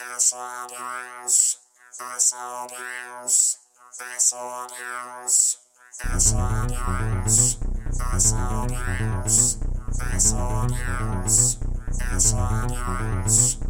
Disorders, disorders, disorders, disorders, disorders, disorders, disorders.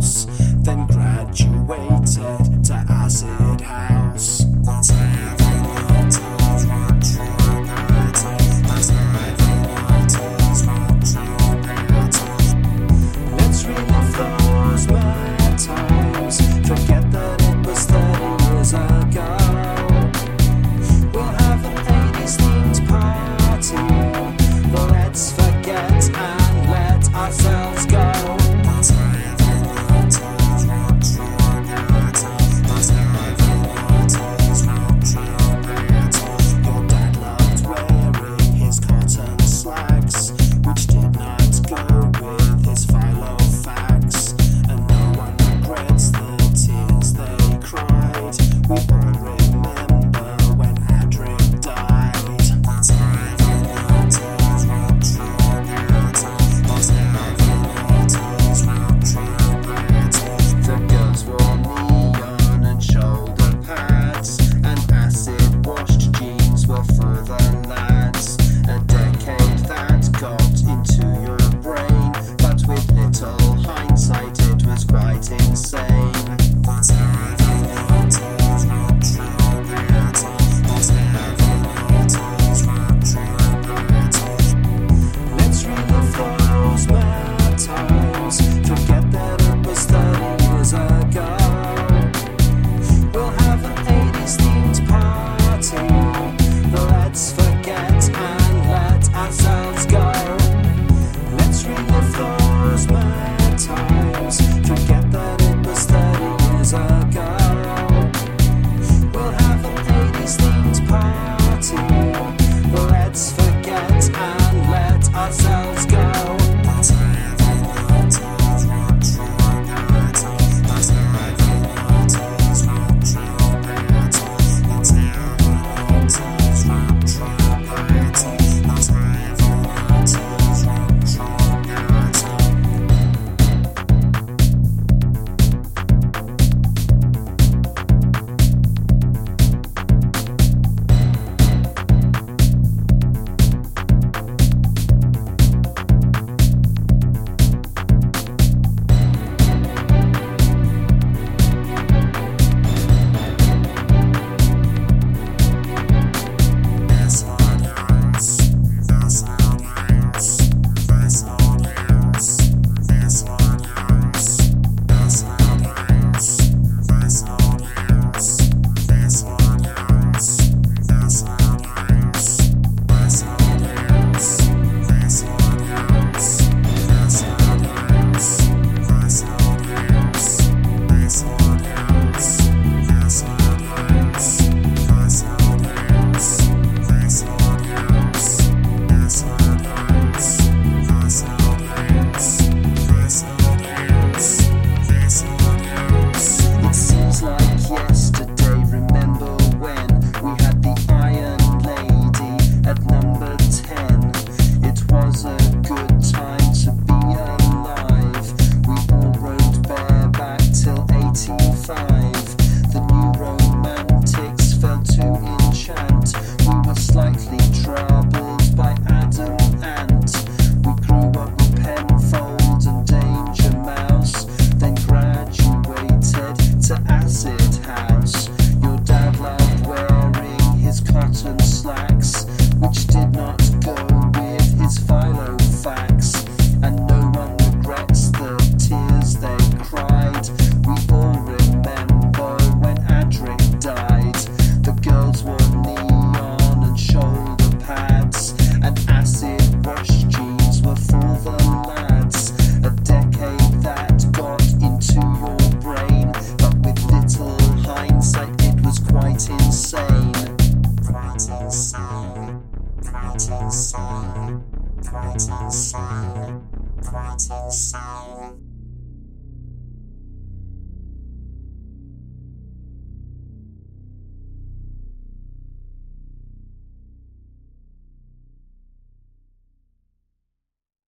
Mouse, then graduated to Acid House. 10. Mau?